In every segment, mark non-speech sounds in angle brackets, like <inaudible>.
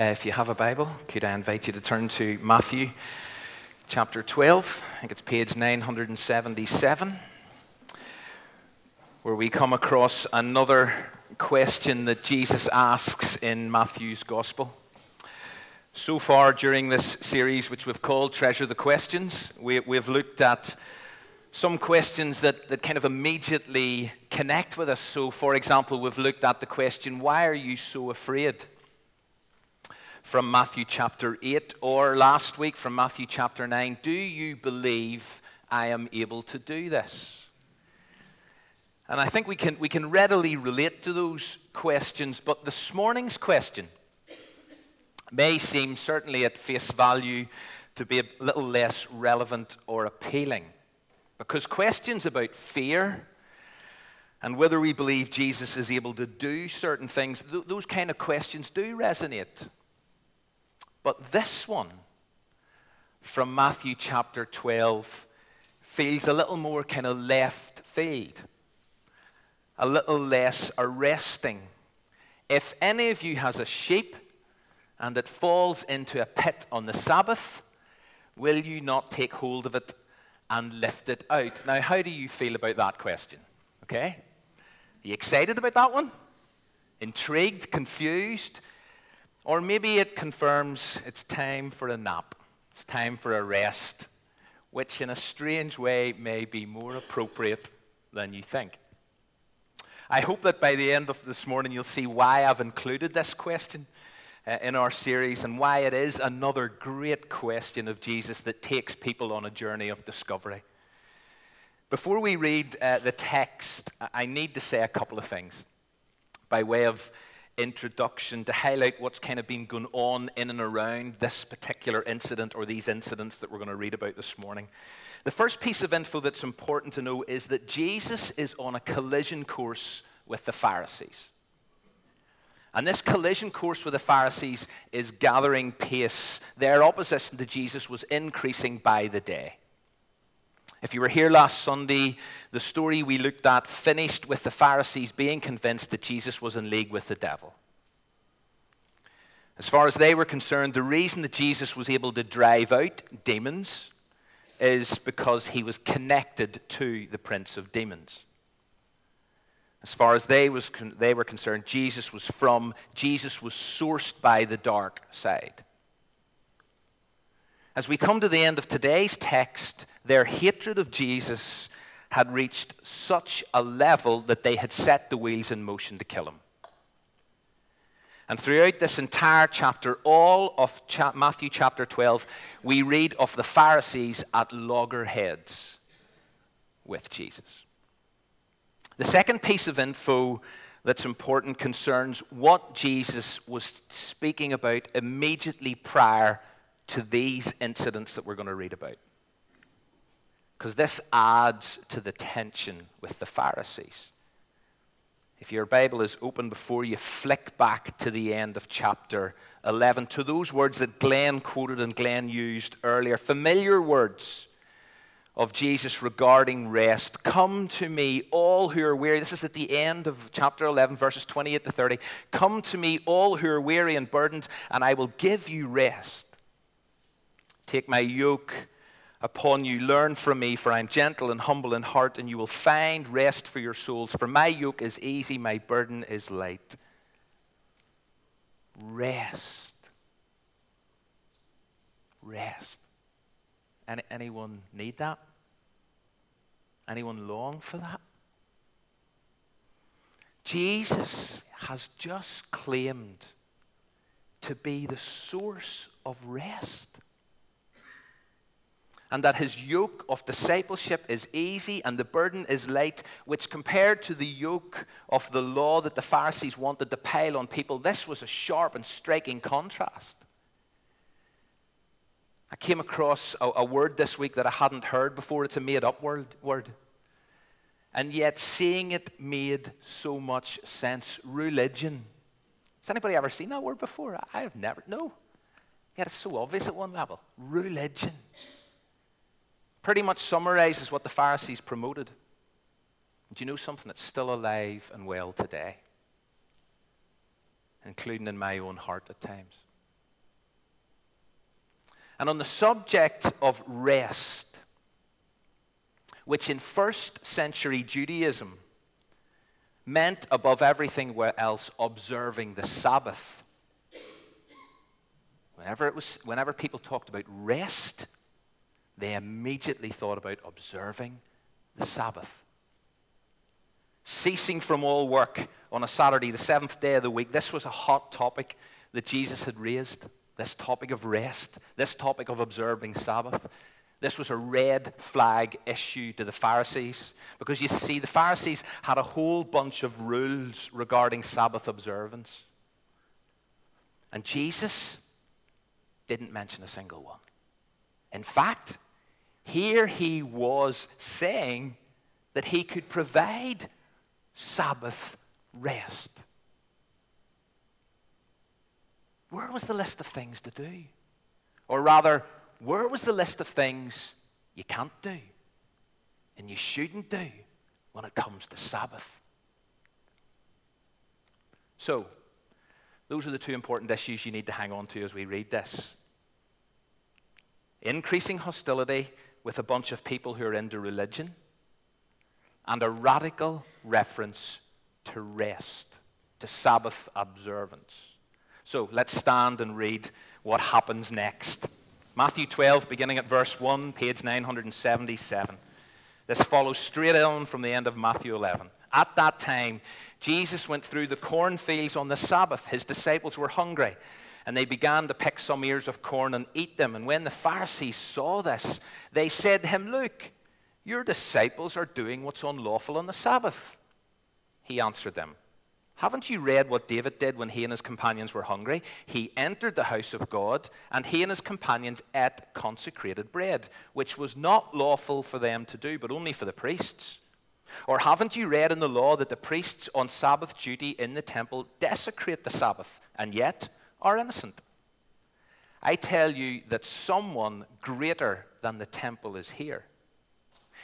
Uh, if you have a Bible, could I invite you to turn to Matthew chapter 12? I think it's page 977, where we come across another question that Jesus asks in Matthew's Gospel. So far during this series, which we've called Treasure the Questions, we, we've looked at some questions that, that kind of immediately connect with us. So, for example, we've looked at the question, Why are you so afraid? From Matthew chapter 8, or last week from Matthew chapter 9, Do you believe I am able to do this? And I think we can, we can readily relate to those questions, but this morning's question may seem, certainly at face value, to be a little less relevant or appealing. Because questions about fear and whether we believe Jesus is able to do certain things, th- those kind of questions do resonate. But this one from Matthew chapter 12 feels a little more kind of left field, a little less arresting. If any of you has a sheep and it falls into a pit on the Sabbath, will you not take hold of it and lift it out? Now, how do you feel about that question? Okay? Are you excited about that one? Intrigued? Confused? Or maybe it confirms it's time for a nap, it's time for a rest, which in a strange way may be more appropriate than you think. I hope that by the end of this morning you'll see why I've included this question uh, in our series and why it is another great question of Jesus that takes people on a journey of discovery. Before we read uh, the text, I need to say a couple of things by way of introduction to highlight what's kind of been going on in and around this particular incident or these incidents that we're going to read about this morning. The first piece of info that's important to know is that Jesus is on a collision course with the Pharisees. And this collision course with the Pharisees is gathering pace. Their opposition to Jesus was increasing by the day. If you were here last Sunday, the story we looked at finished with the Pharisees being convinced that Jesus was in league with the devil. As far as they were concerned, the reason that Jesus was able to drive out demons is because he was connected to the prince of demons. As far as they, was they were concerned, Jesus was from, Jesus was sourced by the dark side. As we come to the end of today's text, their hatred of Jesus had reached such a level that they had set the wheels in motion to kill him. And throughout this entire chapter, all of cha- Matthew chapter 12, we read of the Pharisees at loggerheads with Jesus. The second piece of info that's important concerns what Jesus was speaking about immediately prior to these incidents that we're going to read about because this adds to the tension with the Pharisees. If your Bible is open before you, flick back to the end of chapter 11 to those words that Glenn quoted and Glenn used earlier, familiar words of Jesus regarding rest. Come to me, all who are weary. This is at the end of chapter 11, verses 28 to 30. Come to me, all who are weary and burdened, and I will give you rest. Take my yoke upon you. Learn from me, for I am gentle and humble in heart, and you will find rest for your souls. For my yoke is easy, my burden is light. Rest. Rest. Any, anyone need that? Anyone long for that? Jesus has just claimed to be the source of rest and that his yoke of discipleship is easy and the burden is light, which compared to the yoke of the law that the Pharisees wanted to pile on people, this was a sharp and striking contrast. I came across a, a word this week that I hadn't heard before. It's a made up word, word. And yet, seeing it made so much sense. Religion. Has anybody ever seen that word before? I have never. No. Yet it's so obvious at one level. Religion pretty much summarizes what the Pharisees promoted. Do you know something that's still alive and well today? Including in my own heart at times. And on the subject of rest, which in first century Judaism meant above everything else observing the Sabbath. Whenever, it was, whenever people talked about rest, they immediately thought about observing the Sabbath. Ceasing from all work on a Saturday, the seventh day of the week, this was a hot topic that Jesus had raised. This topic of rest, this topic of observing Sabbath. This was a red flag issue to the Pharisees because you see, the Pharisees had a whole bunch of rules regarding Sabbath observance. And Jesus didn't mention a single one. In fact, here he was saying that he could provide Sabbath rest. Where was the list of things to do? Or rather, where was the list of things you can't do and you shouldn't do when it comes to Sabbath? So, those are the two important issues you need to hang on to as we read this. Increasing hostility with a bunch of people who are into religion, and a radical reference to rest, to Sabbath observance. So let's stand and read what happens next. Matthew 12, beginning at verse 1, page 977. This follows straight on from the end of Matthew 11. At that time, Jesus went through the cornfields on the Sabbath. His disciples were hungry, and they began to pick some ears of corn and eat them. And when the Pharisees saw this, they said to him, Look, your disciples are doing what's unlawful on the Sabbath. He answered them, haven't you read what David did when he and his companions were hungry? He entered the house of God, and he and his companions ate consecrated bread, which was not lawful for them to do, but only for the priests. Or haven't you read in the law that the priests on Sabbath duty in the temple desecrate the Sabbath, and yet are innocent? I tell you that someone greater than the temple is here.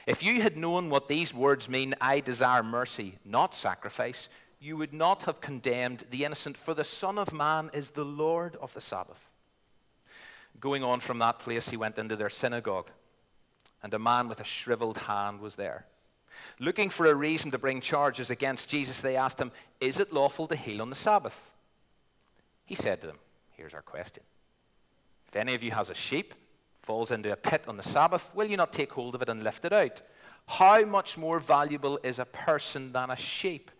If you had known what these words mean, I desire mercy, not sacrifice, you would not have condemned the innocent, for the Son of Man is the Lord of the Sabbath. Going on from that place, he went into their synagogue, and a man with a shriveled hand was there. Looking for a reason to bring charges against Jesus, they asked him, Is it lawful to heal on the Sabbath? He said to them, Here's our question. If any of you has a sheep, falls into a pit on the Sabbath, will you not take hold of it and lift it out? How much more valuable is a person than a sheep?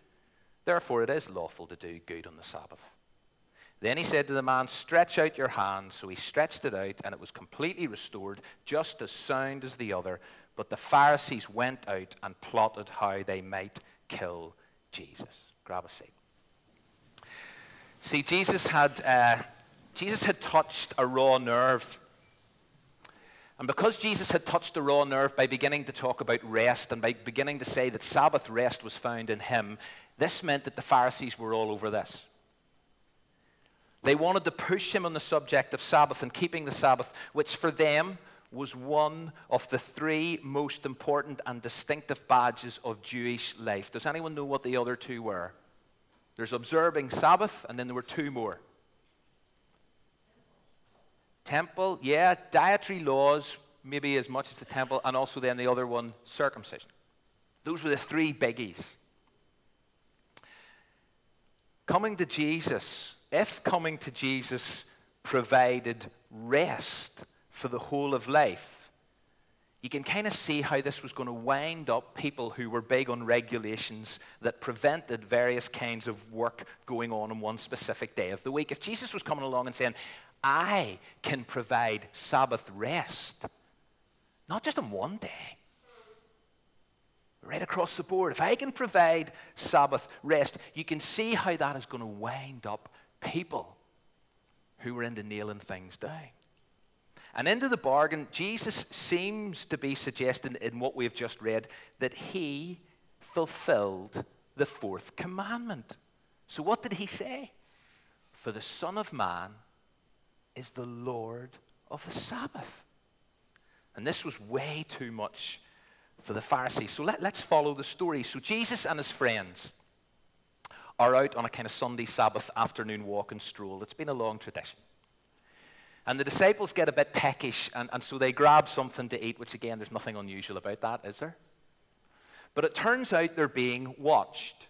Therefore, it is lawful to do good on the Sabbath. Then he said to the man, Stretch out your hand. So he stretched it out, and it was completely restored, just as sound as the other. But the Pharisees went out and plotted how they might kill Jesus. Grab a seat. See, Jesus had, uh, Jesus had touched a raw nerve. And because Jesus had touched the raw nerve by beginning to talk about rest and by beginning to say that Sabbath rest was found in him, this meant that the Pharisees were all over this. They wanted to push him on the subject of Sabbath and keeping the Sabbath, which for them was one of the three most important and distinctive badges of Jewish life. Does anyone know what the other two were? There's observing Sabbath, and then there were two more. Temple, yeah, dietary laws, maybe as much as the temple, and also then the other one, circumcision. Those were the three biggies. Coming to Jesus, if coming to Jesus provided rest for the whole of life, you can kind of see how this was going to wind up people who were big on regulations that prevented various kinds of work going on on one specific day of the week. If Jesus was coming along and saying, I can provide Sabbath rest, not just on one day, right across the board. If I can provide Sabbath rest, you can see how that is going to wind up people who were into nailing things down. And into the bargain, Jesus seems to be suggesting in what we've just read that he fulfilled the fourth commandment. So, what did he say? For the Son of Man is the Lord of the Sabbath. And this was way too much for the Pharisees. So let, let's follow the story. So Jesus and his friends are out on a kind of Sunday Sabbath afternoon walk and stroll. It's been a long tradition. And the disciples get a bit peckish, and, and so they grab something to eat, which again, there's nothing unusual about that, is there? But it turns out they're being watched.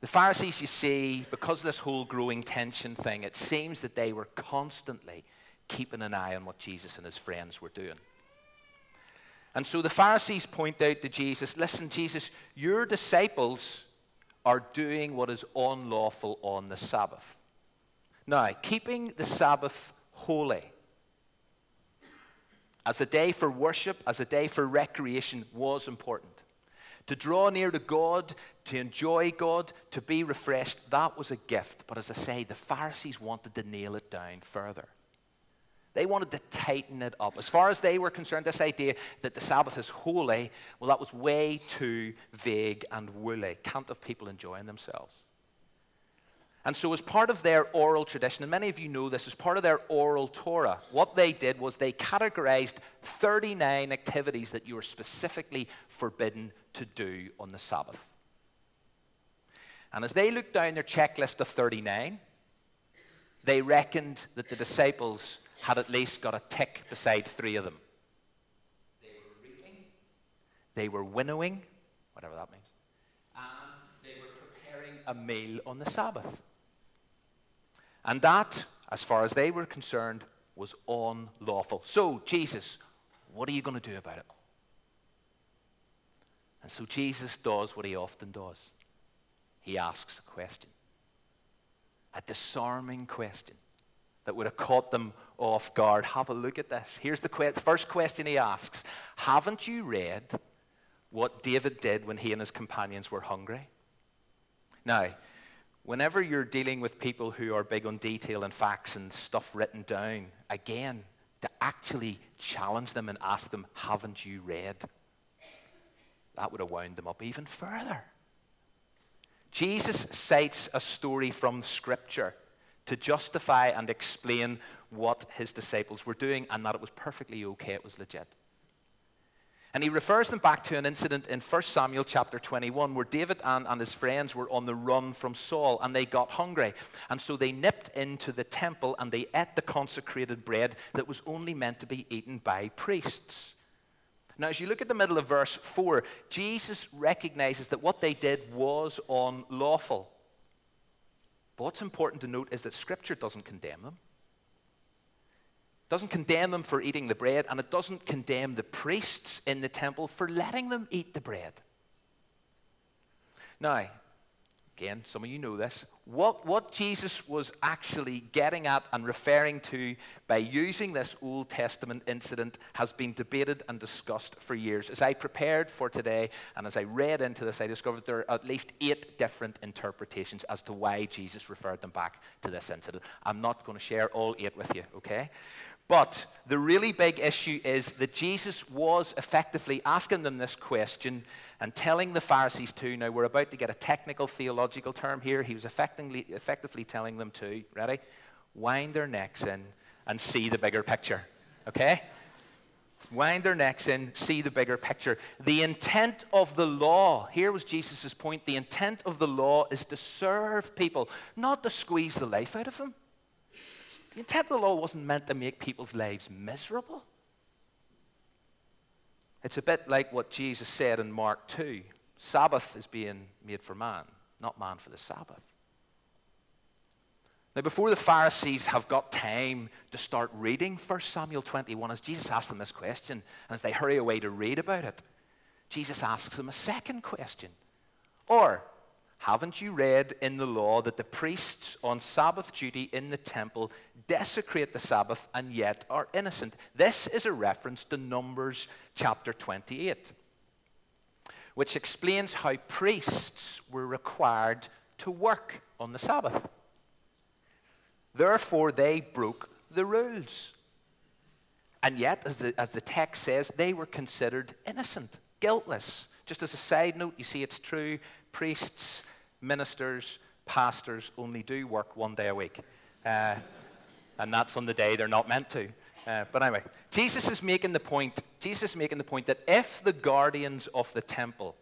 The Pharisees, you see, because of this whole growing tension thing, it seems that they were constantly keeping an eye on what Jesus and his friends were doing. And so the Pharisees point out to Jesus listen, Jesus, your disciples are doing what is unlawful on the Sabbath. Now, keeping the Sabbath holy as a day for worship, as a day for recreation, was important. To draw near to God, to enjoy God, to be refreshed, that was a gift. But as I say, the Pharisees wanted to nail it down further. They wanted to tighten it up. As far as they were concerned, this idea that the Sabbath is holy, well, that was way too vague and woolly. Can't have people enjoying themselves. And so, as part of their oral tradition, and many of you know this, as part of their oral Torah, what they did was they categorized 39 activities that you were specifically forbidden to do on the Sabbath. And as they looked down their checklist of 39, they reckoned that the disciples had at least got a tick beside three of them. They were reaping, they were winnowing, whatever that means, and they were preparing a meal on the Sabbath. And that, as far as they were concerned, was unlawful. So, Jesus, what are you going to do about it? And so Jesus does what he often does. He asks a question. A disarming question that would have caught them off guard. Have a look at this. Here's the, que- first question he asks Haven't you read what David did when he and his companions were hungry? Now, whenever you're dealing with people who are big on detail and facts and stuff written down, again, to actually challenge them and ask them, Haven't you read? That would have wound them up even further. Jesus cites a story from Scripture to justify and explain what his disciples were doing and that it was perfectly okay, it was legit. And he refers them back to an incident in 1 Samuel chapter 21 where David and, and his friends were on the run from Saul and they got hungry. And so they nipped into the temple and they ate the consecrated bread that was only meant to be eaten by priests. Now, as you look at the middle of verse 4, Jesus recognizes that what they did was unlawful. But what's important to note is that Scripture doesn't condemn them. Doesn't condemn them for eating the bread, and it doesn't condemn the priests in the temple for letting them eat the bread. Now, again, some of you know this. What, what Jesus was actually getting at and referring to by using this Old Testament incident has been debated and discussed for years. As I prepared for today and as I read into this, I discovered there are at least eight different interpretations as to why Jesus referred them back to this incident. I'm not going to share all eight with you, okay? But the really big issue is that Jesus was effectively asking them this question and telling the Pharisees too. Now, we're about to get a technical theological term here. He was effectively, effectively telling them to, ready? Wind their necks in and see the bigger picture. Okay? Wind their necks in, see the bigger picture. The intent of the law, here was Jesus' point, the intent of the law is to serve people, not to squeeze the life out of them. The intent of the law wasn't meant to make people's lives miserable. It's a bit like what Jesus said in Mark 2 Sabbath is being made for man, not man for the Sabbath. Now, before the Pharisees have got time to start reading 1 Samuel 21, as Jesus asks them this question, and as they hurry away to read about it, Jesus asks them a second question. Or, haven't you read in the law that the priests on Sabbath duty in the temple desecrate the Sabbath and yet are innocent? This is a reference to Numbers chapter 28, which explains how priests were required to work on the Sabbath. Therefore, they broke the rules. And yet, as the, as the text says, they were considered innocent, guiltless. Just as a side note, you see it's true priests ministers, pastors only do work one day a week. Uh, and that's on the day they're not meant to. Uh, but anyway, Jesus is making the point. Jesus is making the point that if the guardians of the temple,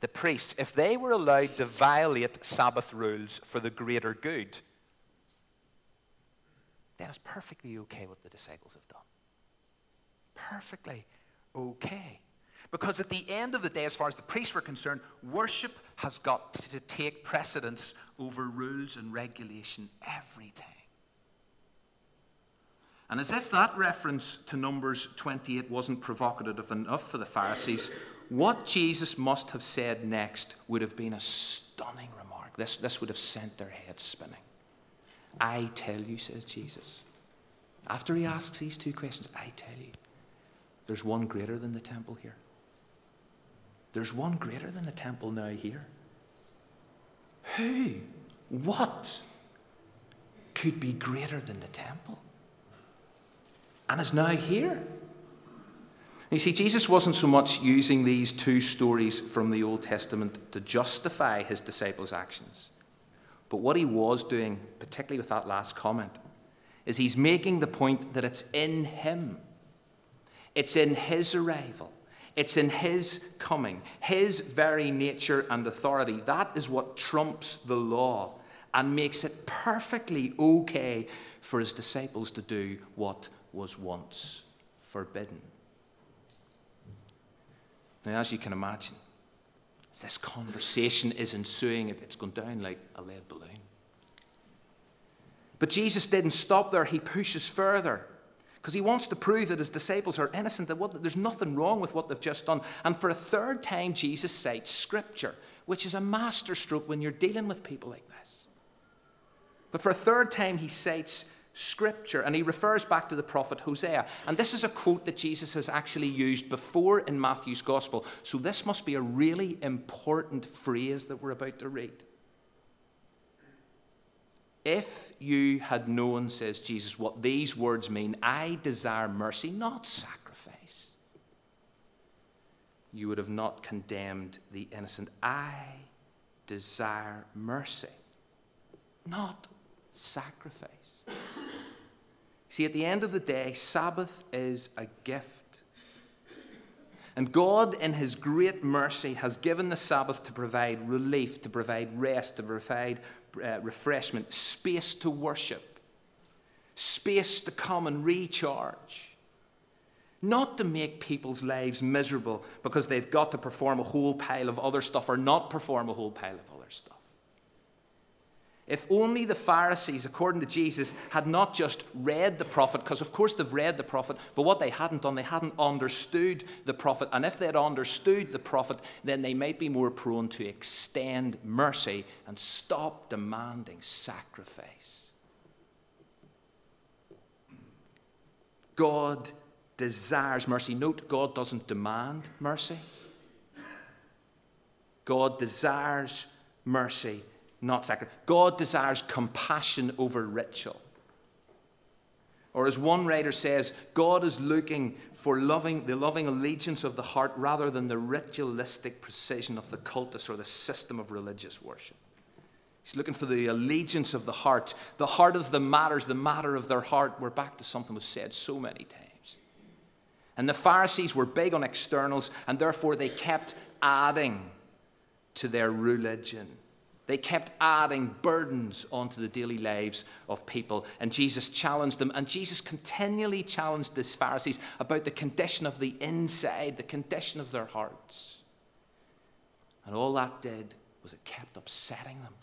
the priests, if they were allowed to violate Sabbath rules for the greater good, then it's perfectly okay what the disciples have done. Perfectly okay. Because at the end of the day, as far as the priests were concerned, worship has got to take precedence over rules and regulation every day. And as if that reference to Numbers 28 wasn't provocative enough for the Pharisees, what Jesus must have said next would have been a stunning remark. This, this would have sent their heads spinning. I tell you, says Jesus. After he asks these two questions, I tell you, there's one greater than the temple here. There's one greater than the temple now here. Who, what could be greater than the temple? And is now here. You see, Jesus wasn't so much using these two stories from the Old Testament to justify his disciples' actions. But what he was doing, particularly with that last comment, is he's making the point that it's in him. It's in his arrival. It's in his coming, his very nature and authority. That is what trumps the law and makes it perfectly okay for his disciples to do what was once forbidden. Now, as you can imagine, as this conversation is ensuing, it's gone down like a lead balloon. But Jesus didn't stop there, he pushes further because he wants to prove that his disciples are innocent, that what, there's nothing wrong with what they've just done. And for a third time, Jesus cites Scripture, which is a masterstroke when you're dealing with people like this. But for a third time, he cites Scripture, and he refers back to the prophet Hosea. And this is a quote that Jesus has actually used before in Matthew's Gospel. So this must be a really important phrase that we're about to read. If you had known, says Jesus, what these words mean, I desire mercy, not sacrifice, you would have not condemned the innocent. I desire mercy, not sacrifice. See, at the end of the day, Sabbath is a gift. And God, in His great mercy, has given the Sabbath to provide relief, to provide rest, to provide uh, refreshment, space to worship, space to come and recharge. Not to make people's lives miserable because they've got to perform a whole pile of other stuff or not perform a whole pile of other stuff. If only the Pharisees, according to Jesus, had not just read the prophet, because of course they've read the prophet, but what they hadn't done, they hadn't understood the prophet. And if they had understood the prophet, then they might be more prone to extend mercy and stop demanding sacrifice. God desires mercy. Note, God doesn't demand mercy. God desires mercy not sacrifice. God desires compassion over ritual. Or as one writer says, God is looking for loving, the loving allegiance of the heart rather than the ritualistic precision of the cultus or the system of religious worship. He's looking for the allegiance of the heart. The heart of the matters, the matter of their heart. We're back to something was said so many times. And the Pharisees were big on externals, and therefore they kept adding to their religion. They kept adding burdens onto the daily lives of people. And Jesus challenged them. And Jesus continually challenged these Pharisees about the condition of the inside, the condition of their hearts. And all that did was it kept upsetting them.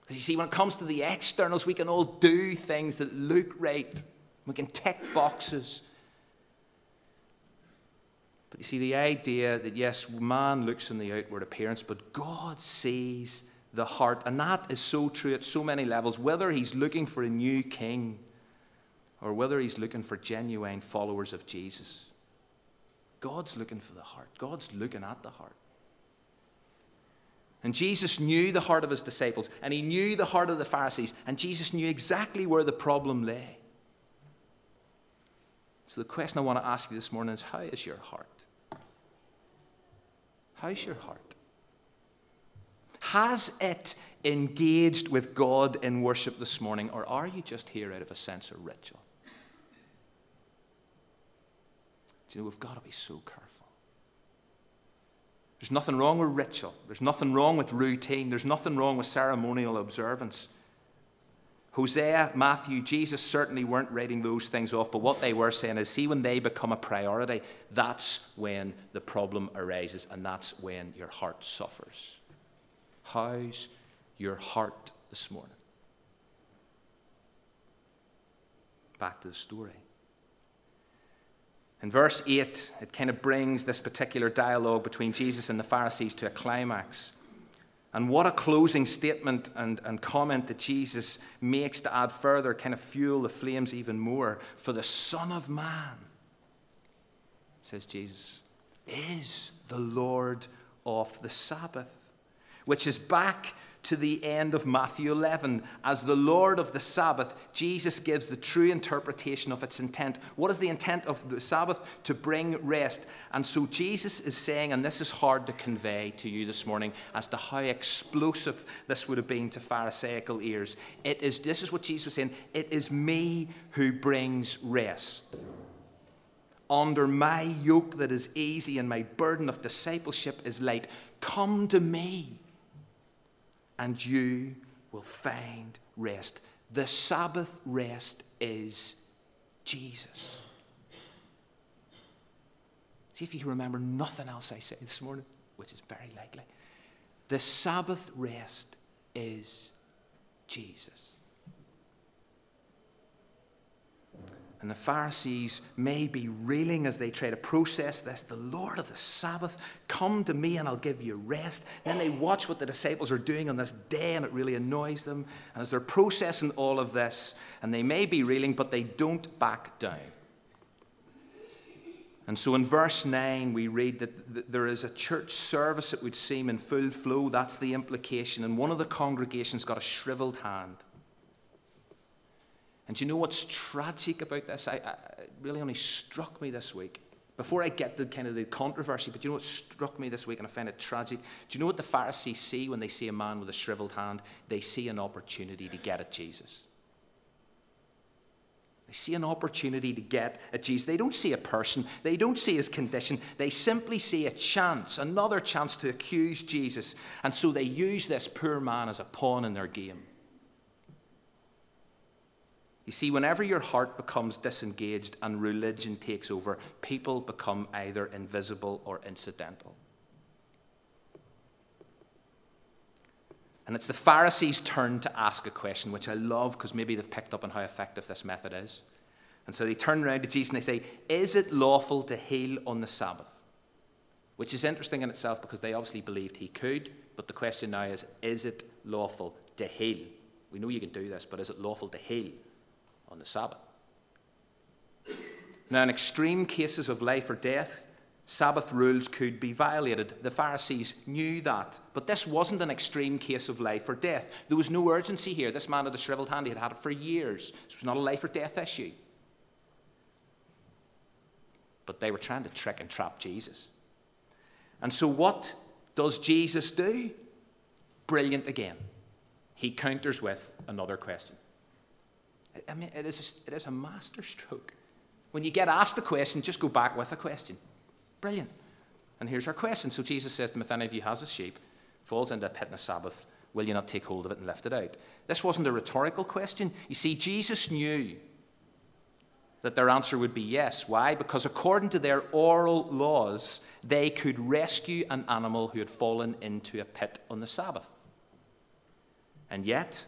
Because you see, when it comes to the externals, we can all do things that look right. We can tick boxes. But you see, the idea that yes, man looks on the outward appearance, but God sees the heart. And that is so true at so many levels, whether he's looking for a new king or whether he's looking for genuine followers of Jesus. God's looking for the heart, God's looking at the heart. And Jesus knew the heart of his disciples, and he knew the heart of the Pharisees, and Jesus knew exactly where the problem lay. So, the question I want to ask you this morning is how is your heart? How's your heart? Has it engaged with God in worship this morning, or are you just here out of a sense of ritual? Do you know, we've got to be so careful. There's nothing wrong with ritual, there's nothing wrong with routine, there's nothing wrong with ceremonial observance. Hosea, Matthew, Jesus certainly weren't writing those things off, but what they were saying is see, when they become a priority, that's when the problem arises and that's when your heart suffers. How's your heart this morning? Back to the story. In verse 8, it kind of brings this particular dialogue between Jesus and the Pharisees to a climax. And what a closing statement and, and comment that Jesus makes to add further, kind of fuel the flames even more. For the Son of Man, says Jesus, is the Lord of the Sabbath, which is back to the end of Matthew 11. As the Lord of the Sabbath, Jesus gives the true interpretation of its intent. What is the intent of the Sabbath? To bring rest. And so Jesus is saying, and this is hard to convey to you this morning as to how explosive this would have been to Pharisaical ears. It is, this is what Jesus was saying it is me who brings rest. Under my yoke that is easy and my burden of discipleship is light. Come to me and you will find rest. The Sabbath rest is Jesus. See if you can remember nothing else I say this morning, which is very likely. The Sabbath rest is Jesus. And the Pharisees may be reeling as they try to process this. The Lord of the Sabbath, come to me and I'll give you rest. Then they watch what the disciples are doing on this day and it really annoys them. And as they're processing all of this, and they may be reeling, but they don't back down. And so in verse 9, we read that there is a church service, it would seem, in full flow. That's the implication. And one of the congregations got a shriveled hand. And do you know what's tragic about this? I, I, it really only struck me this week. Before I get to kind of the controversy, but you know what struck me this week and I find it tragic? Do you know what the Pharisees see when they see a man with a shriveled hand? They see an opportunity to get at Jesus. They see an opportunity to get at Jesus. They don't see a person, they don't see his condition. They simply see a chance, another chance to accuse Jesus. And so they use this poor man as a pawn in their game. You see, whenever your heart becomes disengaged and religion takes over, people become either invisible or incidental. And it's the Pharisees' turn to ask a question, which I love because maybe they've picked up on how effective this method is. And so they turn around to Jesus and they say, Is it lawful to heal on the Sabbath? Which is interesting in itself because they obviously believed he could, but the question now is, Is it lawful to heal? We know you can do this, but is it lawful to heal on the Sabbath. Now, in extreme cases of life or death, Sabbath rules could be violated. The Pharisees knew that. But this wasn't an extreme case of life or death. There was no urgency here. This man had a shriveled hand, he had had it for years. This was not a life or death issue. But they were trying to trick and trap Jesus. And so, what does Jesus do? Brilliant again. He counters with another question. I mean, it is, a, it is a masterstroke. When you get asked a question, just go back with a question. Brilliant. And here's our question. So Jesus says to him, If any of you has a sheep, falls into a pit on the Sabbath, will you not take hold of it and lift it out? This wasn't a rhetorical question. You see, Jesus knew that their answer would be yes. Why? Because according to their oral laws, they could rescue an animal who had fallen into a pit on the Sabbath. And yet,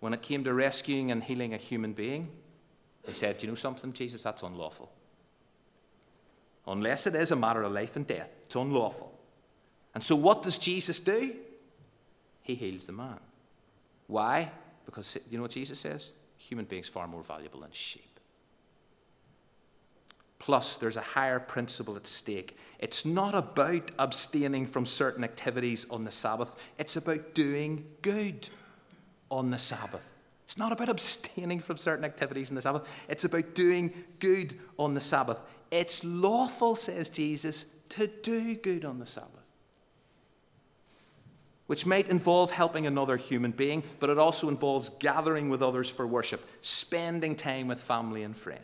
when it came to rescuing and healing a human being, they said, you know something, Jesus? That's unlawful. Unless it is a matter of life and death, it's unlawful. And so, what does Jesus do? He heals the man. Why? Because, you know what Jesus says? Human beings far more valuable than sheep. Plus, there's a higher principle at stake. It's not about abstaining from certain activities on the Sabbath, it's about doing good on the Sabbath. It's not about <laughs> abstaining from certain activities in the Sabbath, it's about doing good on the Sabbath. It's lawful, says Jesus, to do good on the Sabbath. Which might involve helping another human being, but it also involves gathering with others for worship, spending time with family and friends.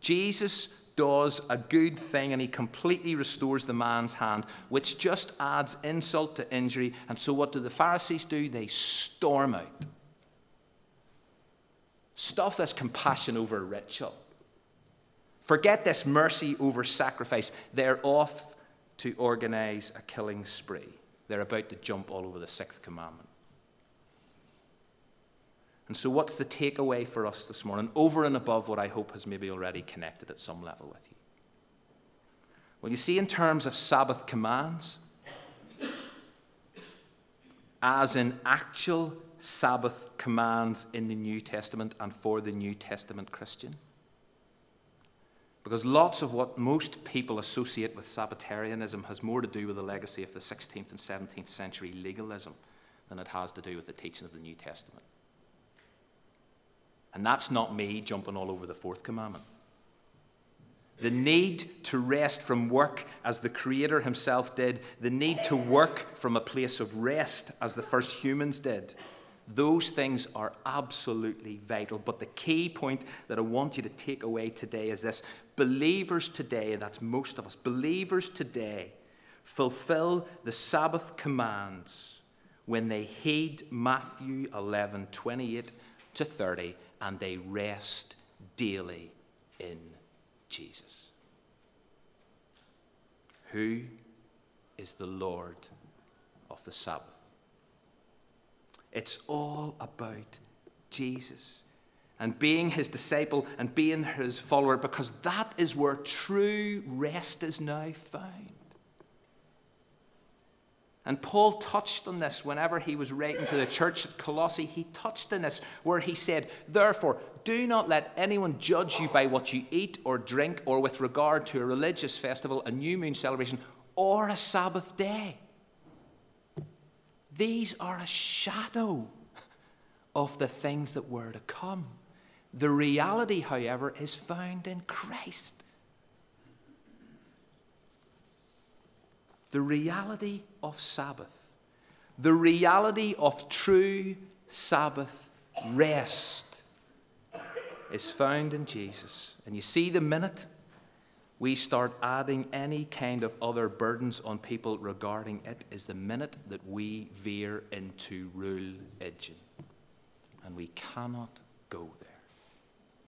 Jesus does a good thing and he completely restores the man's hand, which just adds insult to injury. And so, what do the Pharisees do? They storm out. stuff this compassion over ritual. Forget this mercy over sacrifice. They're off to organize a killing spree. They're about to jump all over the sixth commandment. And so, what's the takeaway for us this morning, over and above what I hope has maybe already connected at some level with you? Well, you see, in terms of Sabbath commands, as in actual Sabbath commands in the New Testament and for the New Testament Christian, because lots of what most people associate with Sabbatarianism has more to do with the legacy of the 16th and 17th century legalism than it has to do with the teaching of the New Testament. And that's not me jumping all over the fourth commandment. The need to rest from work as the Creator Himself did, the need to work from a place of rest as the first humans did. Those things are absolutely vital. But the key point that I want you to take away today is this believers today, and that's most of us, believers today fulfill the Sabbath commands when they heed Matthew 11 28 to 30 and they rest daily in Jesus. Who is the Lord of the Sabbath? It's all about Jesus and being his disciple and being his follower because that is where true rest is now found. And Paul touched on this whenever he was writing to the church at Colossae. He touched on this where he said, Therefore, do not let anyone judge you by what you eat or drink, or with regard to a religious festival, a new moon celebration, or a Sabbath day. These are a shadow of the things that were to come. The reality, however, is found in Christ. The reality of Sabbath, the reality of true Sabbath rest is found in Jesus. And you see, the minute we start adding any kind of other burdens on people regarding it, is the minute that we veer into religion. And we cannot go there.